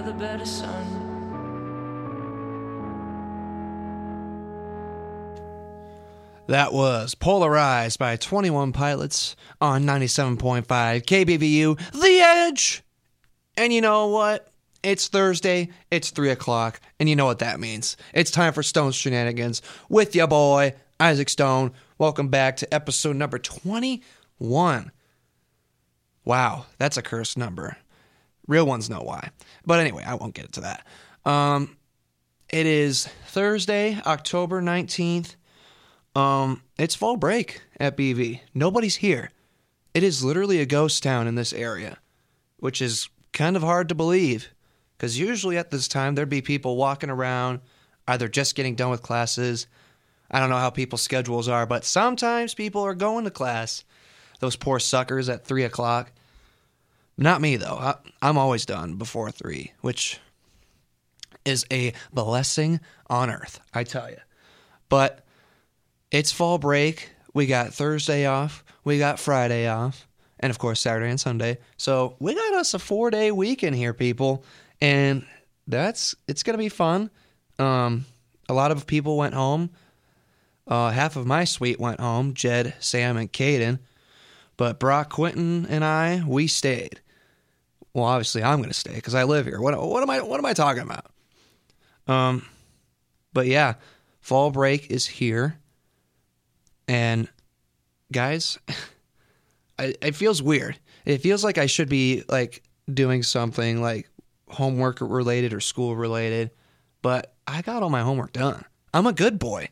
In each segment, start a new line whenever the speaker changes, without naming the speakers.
the better.
That was Polarized by 21 Pilots on 97.5 KBVU, The Edge. And you know what? It's Thursday, it's 3 o'clock, and you know what that means. It's time for Stone Shenanigans with your boy, Isaac Stone. Welcome back to episode number 21. Wow, that's a cursed number. Real ones know why. But anyway, I won't get into that. Um, it is Thursday, October 19th. Um, it's fall break at BV. Nobody's here. It is literally a ghost town in this area, which is kind of hard to believe because usually at this time there'd be people walking around, either just getting done with classes. I don't know how people's schedules are, but sometimes people are going to class. Those poor suckers at three o'clock. Not me though. I, I'm always done before three, which is a blessing on earth, I tell you. But it's fall break. We got Thursday off. We got Friday off. And of course, Saturday and Sunday. So we got us a four day weekend here, people. And that's, it's going to be fun. Um, a lot of people went home. Uh, half of my suite went home Jed, Sam, and Caden. But Brock, Quentin, and I, we stayed. Well, obviously, I'm going to stay because I live here. What, what am I? What am I talking about? Um, but yeah, fall break is here. And guys, I, it feels weird. It feels like I should be like doing something like homework related or school related, but I got all my homework done. I'm a good boy.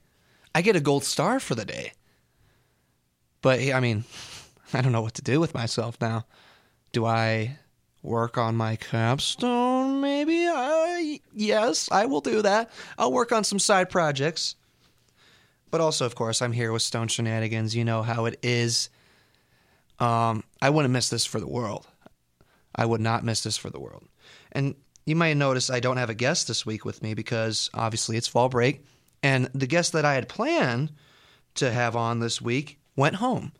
I get a gold star for the day. But I mean, I don't know what to do with myself now. Do I work on my capstone? Maybe. I yes, I will do that. I'll work on some side projects. But also, of course, I'm here with Stone Shenanigans. You know how it is. Um, I wouldn't miss this for the world. I would not miss this for the world. And you might notice I don't have a guest this week with me because obviously it's fall break. And the guest that I had planned to have on this week went home.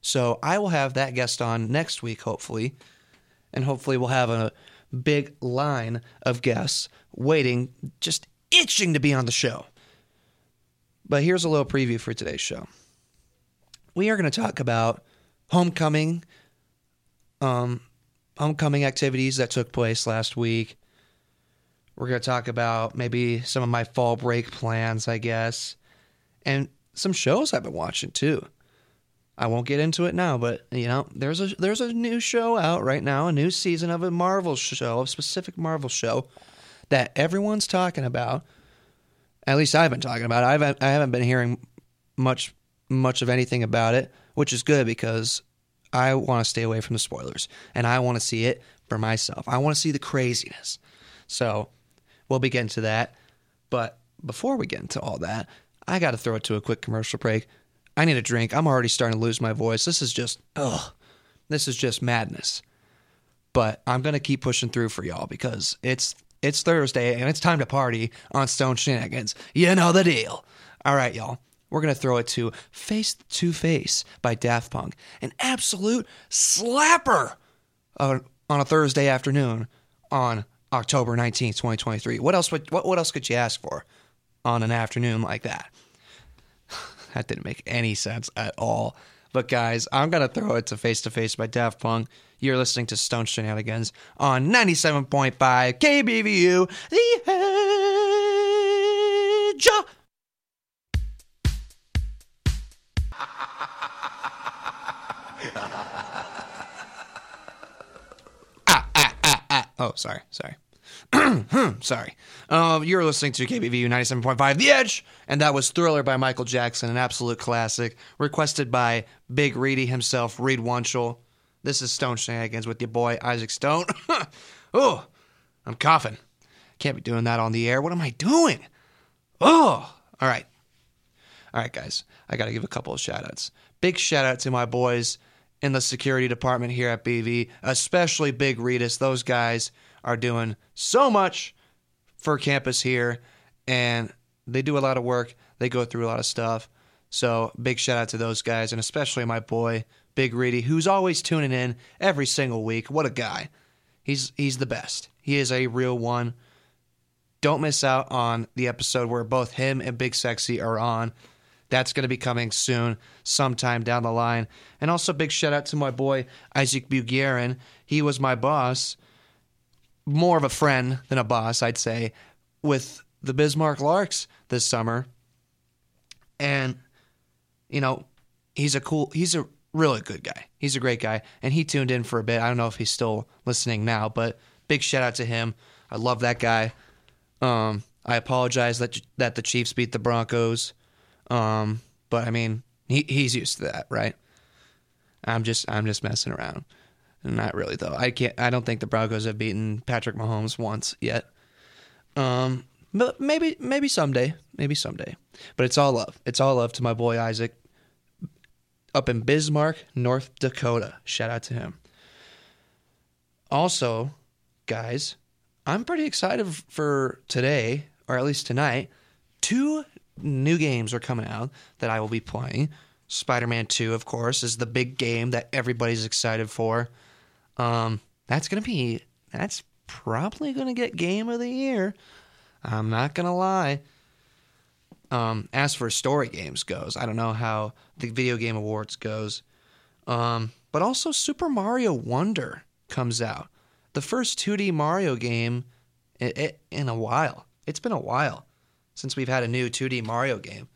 So I will have that guest on next week, hopefully. And hopefully we'll have a big line of guests waiting, just itching to be on the show. But here's a little preview for today's show. We are going to talk about homecoming, um, homecoming activities that took place last week. We're going to talk about maybe some of my fall break plans, I guess, and some shows I've been watching too. I won't get into it now, but you know, there's a there's a new show out right now, a new season of a Marvel show, a specific Marvel show that everyone's talking about. At least I've been talking about it. I haven't I haven't been hearing much much of anything about it, which is good because I want to stay away from the spoilers and I want to see it for myself. I want to see the craziness. So we'll be getting to that. But before we get into all that, I got to throw it to a quick commercial break. I need a drink. I'm already starting to lose my voice. This is just, ugh. This is just madness. But I'm to keep pushing through for y'all because it's it's Thursday and it's time to party on Stone Shenanigans. You know the deal. All right, y'all. We're to throw it to Face to Face by Daft Punk. An absolute slapper uh, on a Thursday afternoon on October 19th, 2023. What else would, what, what else could you ask for on an afternoon like that? That didn't make any sense at all. But guys, I'm to throw it to Face to Face by Daft Punk. You're listening to Stone Shenanigans on 97.5 KBVU, The Edge. ah, ah, ah, ah. Oh, sorry, sorry. Sorry. Uh, you're listening to KBVU 97.5 The Edge, and that was Thriller by Michael Jackson, an absolute classic, requested by Big Reedy himself, Reed Wunschel. This is Stone Shenanigans with your boy Isaac Stone. oh, I'm coughing. Can't be doing that on the air. What am I doing? Oh, all right. All right, guys. I got to give a couple of shout outs. Big shout out to my boys in the security department here at BV, especially Big Reedus. Those guys are doing so much for campus here, and they do a lot of work. They go through a lot of stuff. So big shout out to those guys, and especially my boy Big Reedy, who's always tuning in every single week. What a guy! He's he's the best. He is a real one. Don't miss out on the episode where both him and Big Sexy are on. That's going to be coming soon, sometime down the line. And also, big shout out to my boy Isaac Bugarin. He was my boss, more of a friend than a boss, I'd say, with the Bismarck Larks this summer. And, you know, he's a cool, he's a really good guy. He's a great guy. And he tuned in for a bit. I don't know if he's still listening now, but big shout out to him. I love that guy. Um, I apologize that that the Chiefs beat the Broncos. Um, but I mean, he he's used to that, right? I'm just I'm just messing around. Not really though. I can't. I don't think the Broncos have beaten Patrick Mahomes once yet. Um, but maybe maybe someday, maybe someday. But it's all love. It's all love to my boy Isaac up in Bismarck, North Dakota. Shout out to him. Also, guys, I'm pretty excited for today, or at least tonight. Two new games are coming out that I will be playing. Spider Man 2, of course, is the big game that everybody's excited for. Um, that's to be, that's probably to get Game of the Year. I'm not to lie. Um, as for story games goes, I don't know how the Video Game Awards goes. Um, but also Super Mario Wonder comes out. The first 2D Mario game in a while. It's been a while since we've had a new 2D Mario game.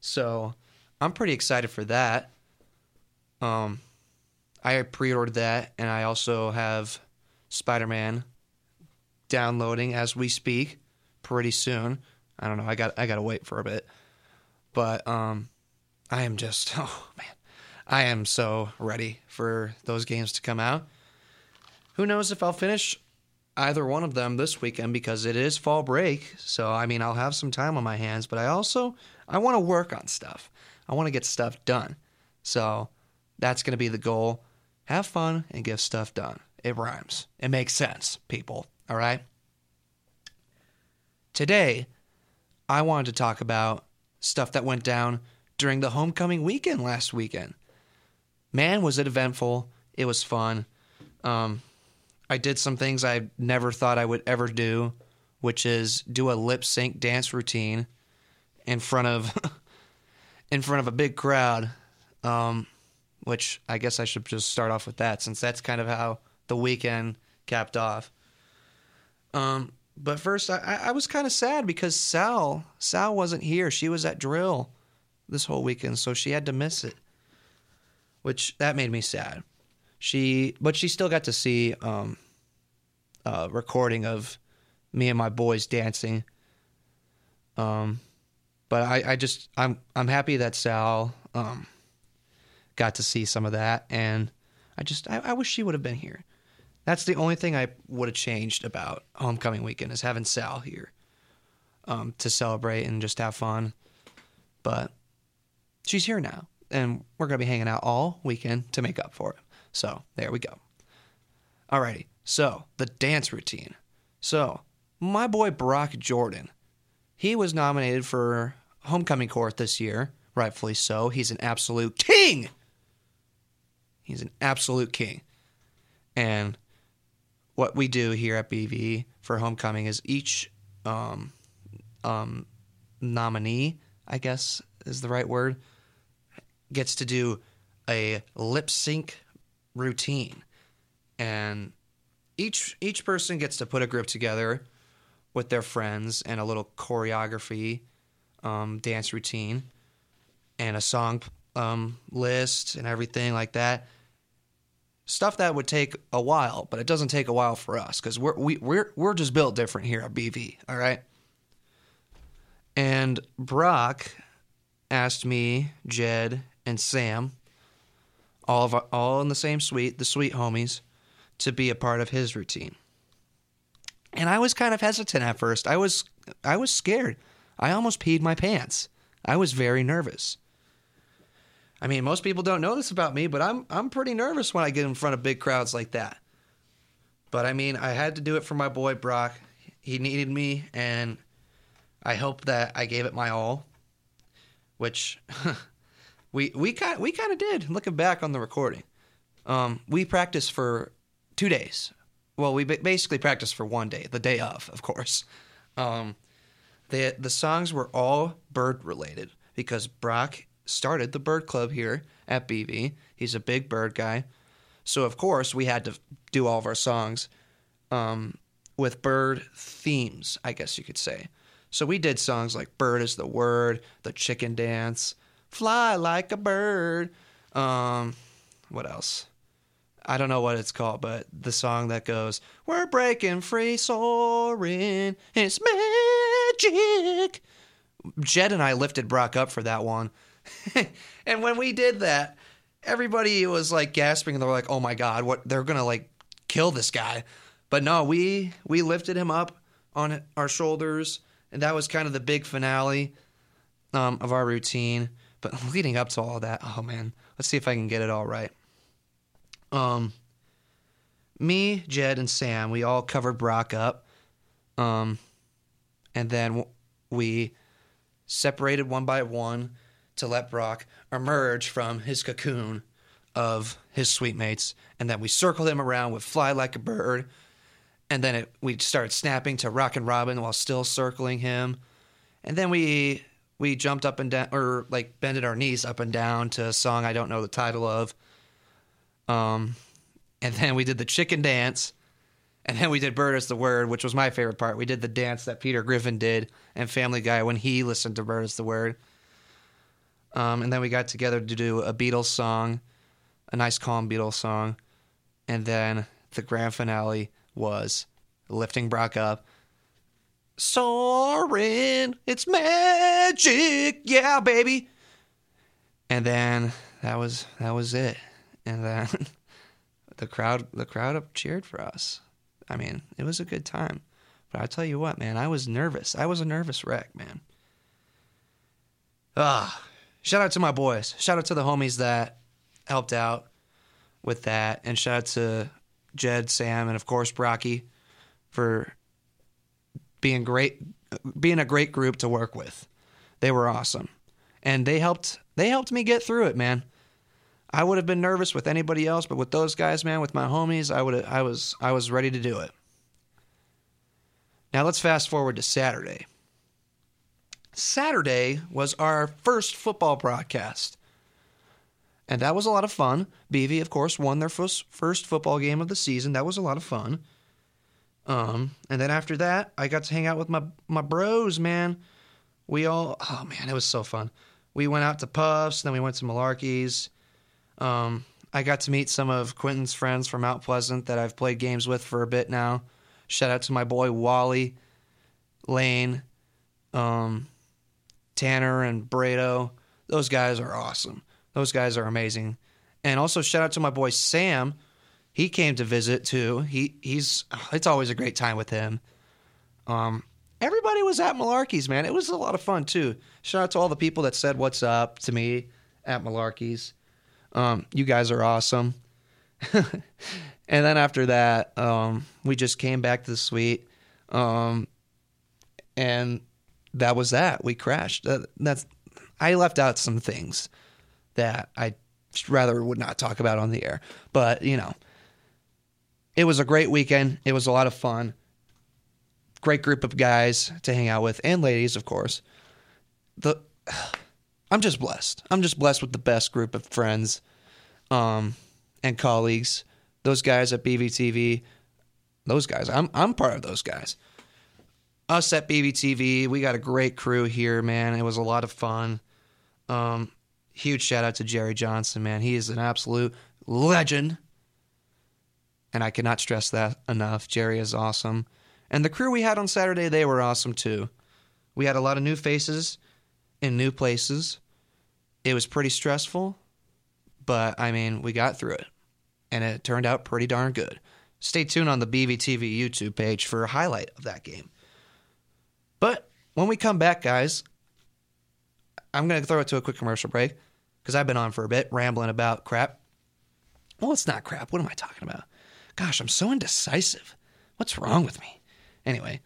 So I'm pretty excited for that. Um, I pre-ordered that, and I also have Spider-Man downloading as we speak pretty soon. I don't know. I got I got to wait for a bit, but um, I am just oh man, I am so ready for those games to come out. Who knows if I'll finish either one of them this weekend because it is fall break. So I mean, I'll have some time on my hands, but I also I want to work on stuff. I want to get stuff done. So that's going to be the goal. Have fun and get stuff done. It rhymes. It makes sense, people. All right? Today, I wanted to talk about stuff that went down during the homecoming weekend last weekend. Man, was it eventful. It was fun. Um, I did some things I never thought I would ever do, which is do a lip sync dance routine in front of in front of a big crowd. Um, which I guess I should just start off with that since that's kind of how the weekend capped off. Um, but first, I, I was kind of sad because Sal Sal wasn't here. She was at drill this whole weekend, so she had to miss it, which that made me sad. She, but she still got to see um, a recording of me and my boys dancing. Um, but I, I just I'm I'm happy that Sal um got to see some of that, and I just I, I wish she would have been here. That's the only thing I would have changed about homecoming weekend is having Sal here um, to celebrate and just have fun. But she's here now, and we're gonna be hanging out all weekend to make up for it. So there we go. Alrighty, so the dance routine. So my boy Brock Jordan, he was nominated for Homecoming Court this year, rightfully so. He's an absolute king. He's an absolute king. And what we do here at BV for Homecoming is each um, um, nominee, I guess is the right word, gets to do a lip sync routine, and each each person gets to put a group together with their friends and a little choreography, um, dance routine, and a song um, list and everything like that. Stuff that would take a while, but it doesn't take a while for us because we're we, we're we're just built different here at BV. All right. And Brock asked me, Jed, and Sam all of our, all in the same suite, the sweet homies, to be a part of his routine. And I was kind of hesitant at first. I was I was scared. I almost peed my pants. I was very nervous. I mean, most people don't know this about me, but I'm I'm pretty nervous when I get in front of big crowds like that. But I mean, I had to do it for my boy Brock. He needed me and I hope that I gave it my all, which We we kind we kind of did. Looking back on the recording, um, we practiced for two days, well, we basically practiced for one day, the day of, of course. Um, the the songs were all bird related because Brock started the bird club here at BV. He's a big bird guy, so of course we had to do all of our songs um, with bird themes, I guess you could say. So we did songs like "Bird is the Word," "The Chicken Dance," "Fly Like a Bird." Um, what else? I don't know what it's called, but the song that goes, We're breaking free, soaring, it's magic. Jed and I lifted Brock up for that one. and when we did that, everybody was like gasping and they were like, oh my God, what they're gonna like kill this guy. But no, we we lifted him up on our shoulders, and that was kind of the big finale um, of our routine. But leading up to all that, oh man, let's see if I can get it all right. Um, me, Jed, and Sam, we all covered Brock up. Um, and then we separated one by one to let Brock emerge from his cocoon of his sweet mates. And then we circled him around with Fly Like a Bird. And then it, we started snapping to "Rockin' Robin while still circling him. And then we we jumped up and down, or like bended our knees up and down to a song I don't know the title of. Um, and then we did the chicken dance. And then we did Bird is the Word, which was my favorite part. We did the dance that Peter Griffin did and Family Guy when he listened to Bird is the Word. Um, and then we got together to do a Beatles song, a nice calm Beatles song. And then the grand finale was lifting Brock up. Soaring, it's magic, yeah, baby. And then that was that was it. And then the crowd the crowd up cheered for us. I mean, it was a good time. But I tell you what, man, I was nervous. I was a nervous wreck, man. Ah, shout out to my boys. Shout out to the homies that helped out with that, and shout out to Jed, Sam, and of course Brocky for being great, being a great group to work with. They were awesome, and they helped. They helped me get through it, man. I would have been nervous with anybody else, but with those guys, man, with my homies, I would I was I was ready to do it. Now let's fast forward to Saturday. Saturday was our first football broadcast. And that was a lot of fun. BV, of course, won their first, first football game of the season. That was a lot of fun. Um, and then after that, I got to hang out with my my bros, man. We all, oh man, it was so fun. We went out to Puffs, then we went to Malarkey's. Um, I got to meet some of Quentin's friends from Mount Pleasant that I've played games with for a bit now. Shout out to my boy Wally, Lane, um, Tanner, and Brado. Those guys are awesome. Those guys are amazing. And also shout out to my boy Sam. He came to visit too. He he's it's always a great time with him. Um, everybody was at Malarkey's, man. It was a lot of fun too. Shout out to all the people that said what's up to me at Malarkey's. Um, you guys are awesome. and then after that, um, we just came back to the suite, um, and that was that. We crashed. That, that's I left out some things that I rather would not talk about on the air, but you know, it was a great weekend. It was a lot of fun. Great group of guys to hang out with, and ladies, of course. The I'm just blessed. I'm just blessed with the best group of friends um, and colleagues. Those guys at BVTV, those guys. I'm I'm part of those guys. Us at BVTV, we got a great crew here, man. It was a lot of fun. Um, huge shout out to Jerry Johnson, man. He is an absolute legend. And I cannot stress that enough. Jerry is awesome. And the crew we had on Saturday, they were awesome too. We had a lot of new faces in new places. It was pretty stressful, but I mean, we got through it. And it turned out pretty darn good. Stay tuned on the BVTV YouTube page for a highlight of that game. But when we come back, guys, I'm going to throw it to a quick commercial break because I've been on for a bit rambling about crap. Well, it's not crap. What am I talking about? Gosh, I'm so indecisive. What's wrong with me? Anyway,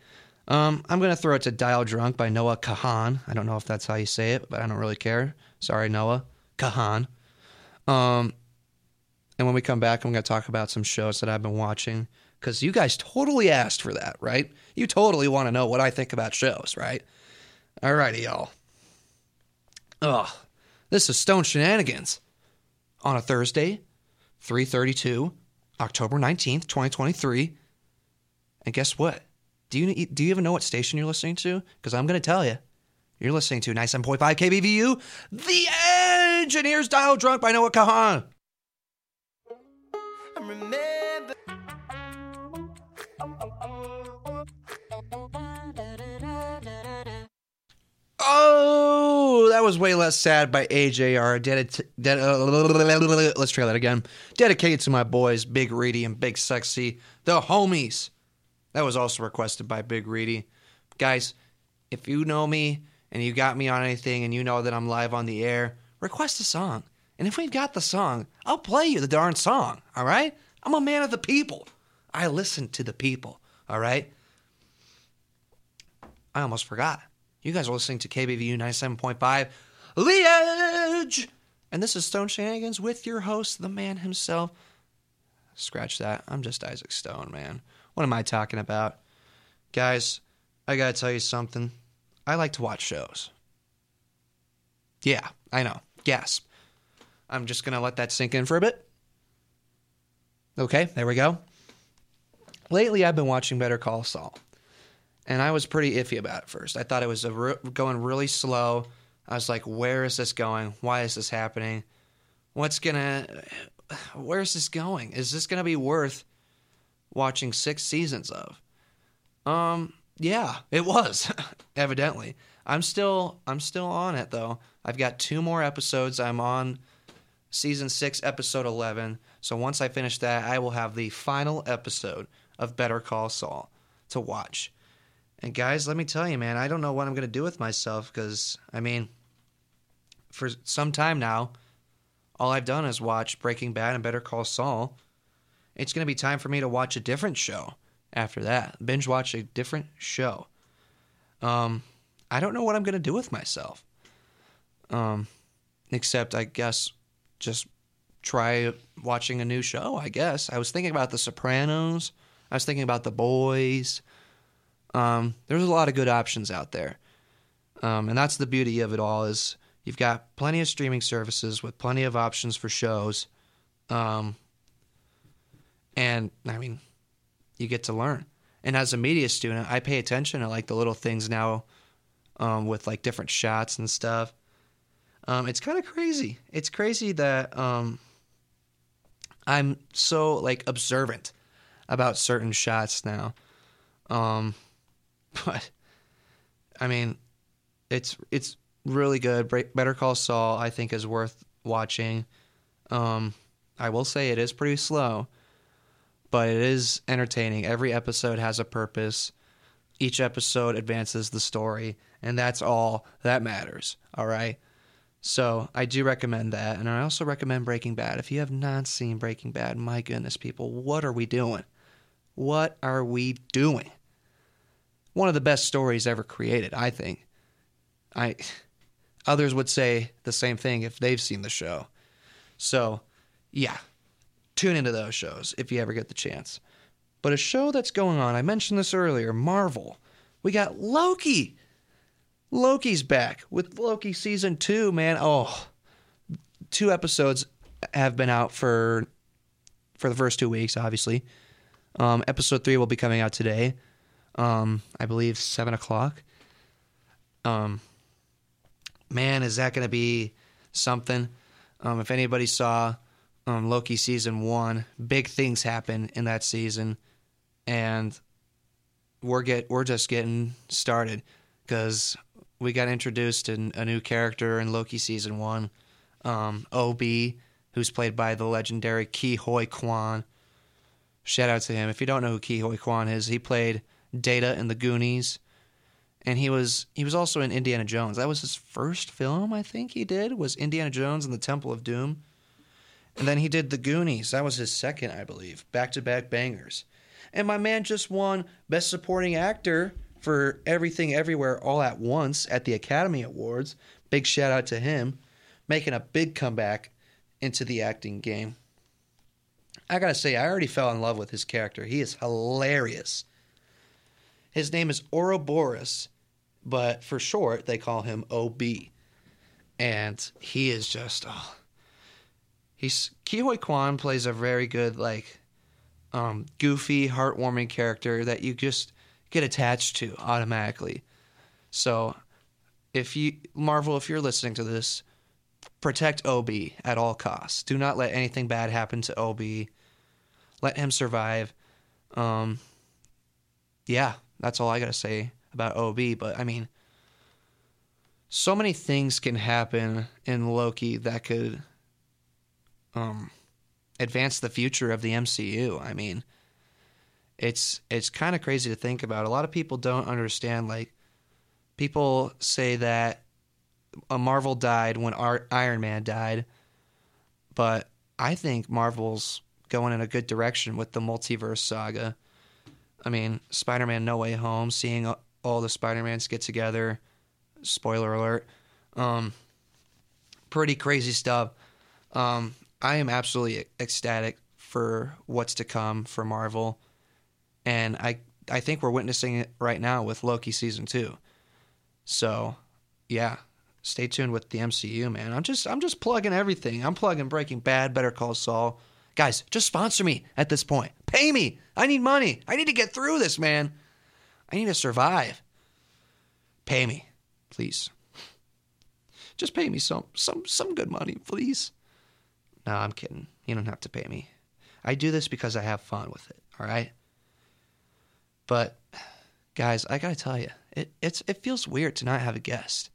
um, I'm going to throw it to Dial Drunk by Noah Kahan. I don't know if that's how you say it, but I don't really care. Sorry, Noah. Kahan. Um, and when we come back, I'm going to talk about some shows that I've been watching because you guys totally asked for that, right? You totally want to know what I think about shows, right? Alrighty, y'all. Ugh. This is Stone Shenanigans on a Thursday, 332, October 19th, 2023. And guess what? Do you do you even know what station you're listening to? Because I'm going to tell you. You're listening to 97.5 KBVU, The Engineers Dial Drunk by Noah Kahan. Was way less sad by AJR. Dedi- ded- uh, let's try that again. Dedicated to my boys, Big Reedy and Big Sexy, the homies. That was also requested by Big Reedy. Guys, if you know me and you got me on anything and you know that I'm live on the air, request a song. And if we've got the song, I'll play you the darn song, all right? I'm a man of the people. I listen to the people, all right? I almost forgot. You guys are listening to KBVU 97.5, The Edge! And this is Stone Shenanigans with your host, the man himself. Scratch that. I'm just Isaac Stone, man. What am I talking about? Guys, I gotta tell you something. I like to watch shows. Yeah, I know. Gasp. I'm just gonna let that sink in for a bit. Okay, there we go. Lately, I've been watching Better Call Saul, and I was pretty iffy about it first. I thought it was re- going really slow. I was like, "Where is this going? Why is this happening? What's gonna? Where's this going? Is this gonna be worth watching six seasons of?" Um, yeah, it was. evidently, I'm still I'm still on it though. I've got two more episodes. I'm on season six, episode eleven. So once I finish that, I will have the final episode of Better Call Saul to watch. And guys, let me tell you, man, I don't know what I'm going to do with myself because, I mean, for some time now, all I've done is watch Breaking Bad and Better Call Saul. It's going to be time for me to watch a different show after that. Binge watch a different show. Um, I don't know what I'm going to do with myself. Um, except, I guess, just try watching a new show, I guess. I was thinking about The Sopranos. I was thinking about The Boys. Um, there's a lot of good options out there. Um, and that's the beauty of it all is you've got plenty of streaming services with plenty of options for shows. Um, and I mean, you get to learn. And as a media student, I pay attention to like the little things now um, with like different shots and stuff. Um, it's kind of crazy. It's crazy that um, I'm so like observant about certain shots now. Um, but I mean, it's it's really good. Better Call Saul, I think, is worth watching. Um, I will say it is pretty slow, but it is entertaining. Every episode has a purpose. Each episode advances the story, and that's all that matters. All right. So I do recommend that, and I also recommend Breaking Bad. If you have not seen Breaking Bad, my goodness, people, what are we doing? What are we doing? One of the best stories ever created, I think. I others would say the same thing if they've seen the show. So, yeah, tune into those shows if you ever get the chance. But a show that's going on, I mentioned this earlier, Marvel. We got Loki. Loki's back with Loki season two, man. Oh, two episodes have been out for for the first two weeks, obviously. Um, episode three will be coming out today. Um, I believe seven o'clock. Um, man, is that going to be something? Um, if anybody saw um, Loki season one, big things happen in that season, and we're get we're just getting started because we got introduced in a new character in Loki season one, um, Ob, who's played by the legendary Ke Huy Quan. Shout out to him. If you don't know who Ke Huy Quan is, he played Data in the Goonies, and he was he was also in Indiana Jones. That was his first film, I think he did was Indiana Jones and the Temple of Doom, and then he did the Goonies. That was his second, I believe. Back to back bangers, and my man just won Best Supporting Actor for Everything Everywhere All at Once at the Academy Awards. Big shout out to him, making a big comeback into the acting game. I gotta say, I already fell in love with his character. He is hilarious. His name is Ouroboros, but for short, they call him OB. And he is just, oh, he's Huy Quan plays a very good, like, um, goofy, heartwarming character that you just get attached to automatically. So, if you Marvel, if you're listening to this, protect OB at all costs. Do not let anything bad happen to OB. Let him survive. Um, yeah, that's all I gotta say about OB. But I mean, so many things can happen in Loki that could um, advance the future of the MCU. I mean, it's it's kind of crazy to think about. A lot of people don't understand. Like, people say that a Marvel died when Iron Man died, but I think Marvel's going in a good direction with the multiverse saga. I mean, Spider Man No Way Home, seeing all the Spider Mans get together. Spoiler alert. Um, pretty crazy stuff. Um, I am absolutely ecstatic for what's to come for Marvel, and I I think we're witnessing it right now with Loki season two. So, yeah, stay tuned with the MCU, man. I'm just I'm just plugging everything. I'm plugging Breaking Bad, Better Call Saul. Guys, just sponsor me at this point. Pay me. I need money. I need to get through this, man. I need to survive. Pay me, please. Just pay me some some some good money, please. No, I'm kidding. You don't have to pay me. I do this because I have fun with it, all right? But guys, I got to tell you, it it's it feels weird to not have a guest.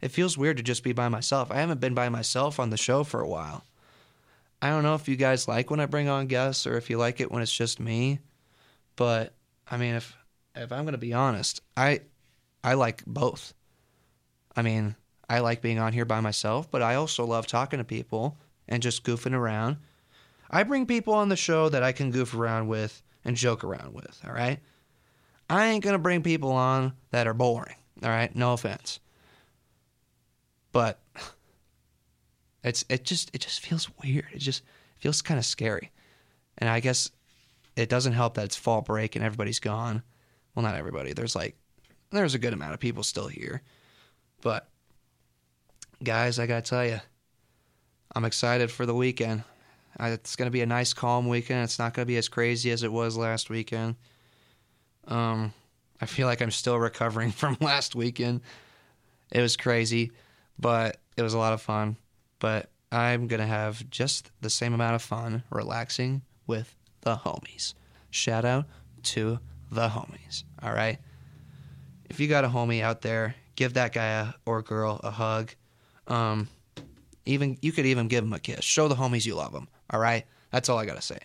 It feels weird to just be by myself. I haven't been by myself on the show for a while. I don't know if you guys like when I bring on guests or if you like it when it's just me. But I mean, if if I'm going to be honest, I I like both. I mean, I like being on here by myself, but I also love talking to people and just goofing around. I bring people on the show that I can goof around with and joke around with, all right? I ain't going to bring people on that are boring, all right? No offense. But it's it just it just feels weird. It just feels kind of scary. And I guess it doesn't help that it's fall break and everybody's gone. Well, not everybody. There's like there's a good amount of people still here. But guys, I got to tell you, I'm excited for the weekend. It's going to be a nice calm weekend. It's not going to be as crazy as it was last weekend. Um I feel like I'm still recovering from last weekend. It was crazy, but it was a lot of fun but I'm going to have just the same amount of fun relaxing with the homies. Shout out to the homies. All right. If you got a homie out there, give that guy a, or girl a hug. Um, even you could even give them a kiss. Show the homies you love them. All right. That's all I gotta say.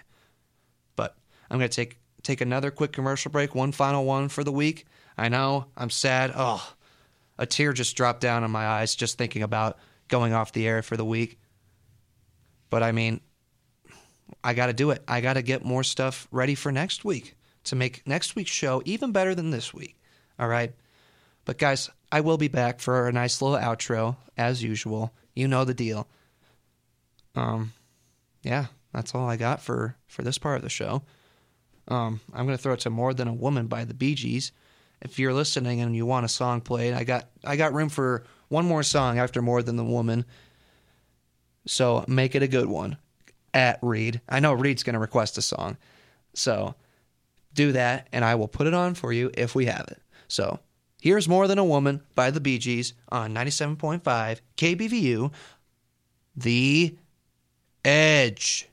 But I'm gonna take take another quick commercial break. One final one for the week. I know I'm sad. Oh, a tear just dropped down in my eyes just thinking about going off the air for the week. But I mean, I got to do it. I got to get more stuff ready for next week to make next week's show even better than this week. All right. But guys, I will be back for a nice little outro as usual. You know the deal. Um, yeah, that's all I got for for this part of the show. Um, I'm gonna throw it to "More Than a Woman" by the Bee Gees. If you're listening and you want a song played, I got I got room for one more song after More Than the Woman. So make it a good one at Reed. I know Reed's going to request a song. So do that, and I will put it on for you if we have it. So here's More Than a Woman by the Bee Gees on 97.5 KBVU, The Edge.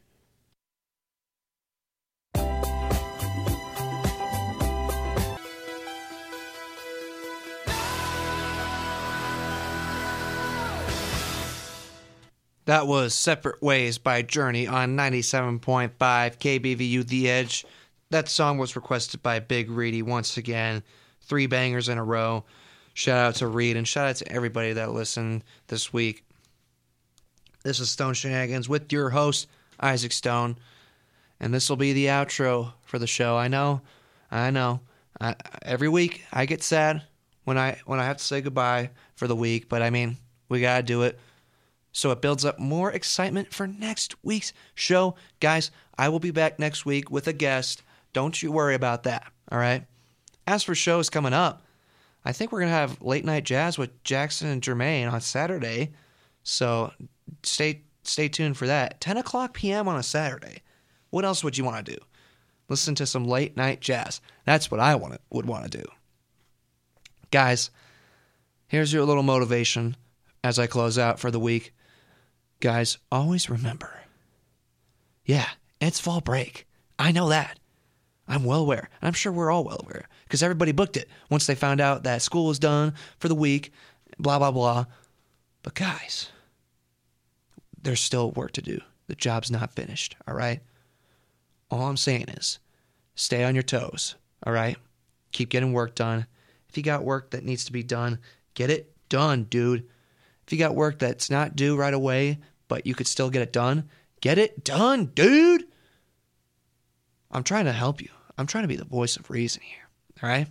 That was Separate Ways by Journey on 97.5 KBVU The Edge. That song was requested by Big Reedy once again. Three bangers in a row. Shout out to Reed and shout out to everybody that listened this week. This is Stone Shenanigans with your host, Isaac Stone. And this will be the outro for the show. I know, I know. I, every week I get sad when I when I have to say goodbye for the week, but I mean, we gotta do it So it builds up more excitement for next week's show. Guys, I will be back next week with a guest. Don't you worry about that. All right. As for shows coming up, I think we're going to have late night jazz with Jackson and Jermaine on Saturday. So stay stay tuned for that. 10 o'clock p.m. on a Saturday. What else would you want to do? Listen to some late night jazz. That's what I want would want to do. Guys, here's your little motivation as I close out for the week. Guys, always remember. Yeah, it's fall break. I know that. I'm well aware. I'm sure we're all well aware because everybody booked it once they found out that school was done for the week, blah, blah, blah. But guys, there's still work to do. The job's not finished, all right? All I'm saying is stay on your toes, all right? Keep getting work done. If you got work that needs to be done, get it done, dude. If you got work that's not due right away, but you could still get it done, get it done, dude. I'm trying to help you. I'm trying to be the voice of reason here, all right?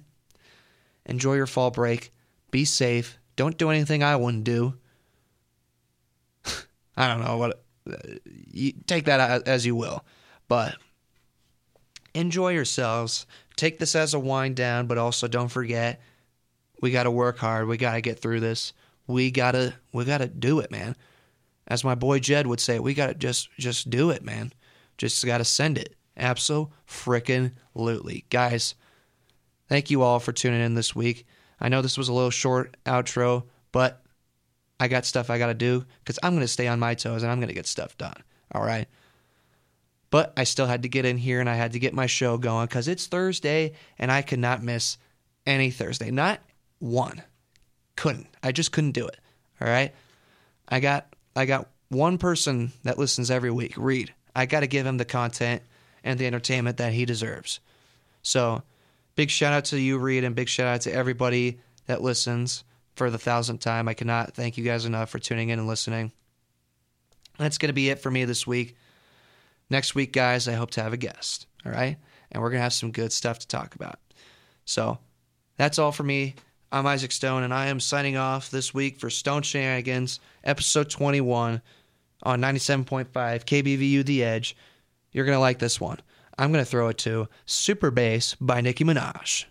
Enjoy your fall break. Be safe. Don't do anything I wouldn't do. I don't know what. Uh, you take that as you will, but enjoy yourselves. Take this as a wind down, but also don't forget we got to work hard. We got to get through this. We got to we got to do it, man. As my boy Jed would say, we got to just just do it, man. Just got to send it. Absolutely, freaking lutely. Guys, thank you all for tuning in this week. I know this was a little short outro, but I got stuff I got to do because I'm going to stay on my toes and I'm going to get stuff done. All right. But I still had to get in here and I had to get my show going because it's Thursday and I could not miss any Thursday. Not one. Couldn't. I just couldn't do it. All right. I got I got one person that listens every week, Reed. I got to give him the content and the entertainment that he deserves. So, big shout out to you, Reed, and big shout out to everybody that listens for the thousandth time. I cannot thank you guys enough for tuning in and listening. That's going to be it for me this week. Next week, guys, I hope to have a guest. All right. And we're going to have some good stuff to talk about. So that's all for me. I'm Isaac Stone, and I am signing off this week for Stone Shenanigans, episode 21 on 97.5 KBVU The Edge. You're going to like this one. I'm going to throw it to Super Bass by Nicki Minaj.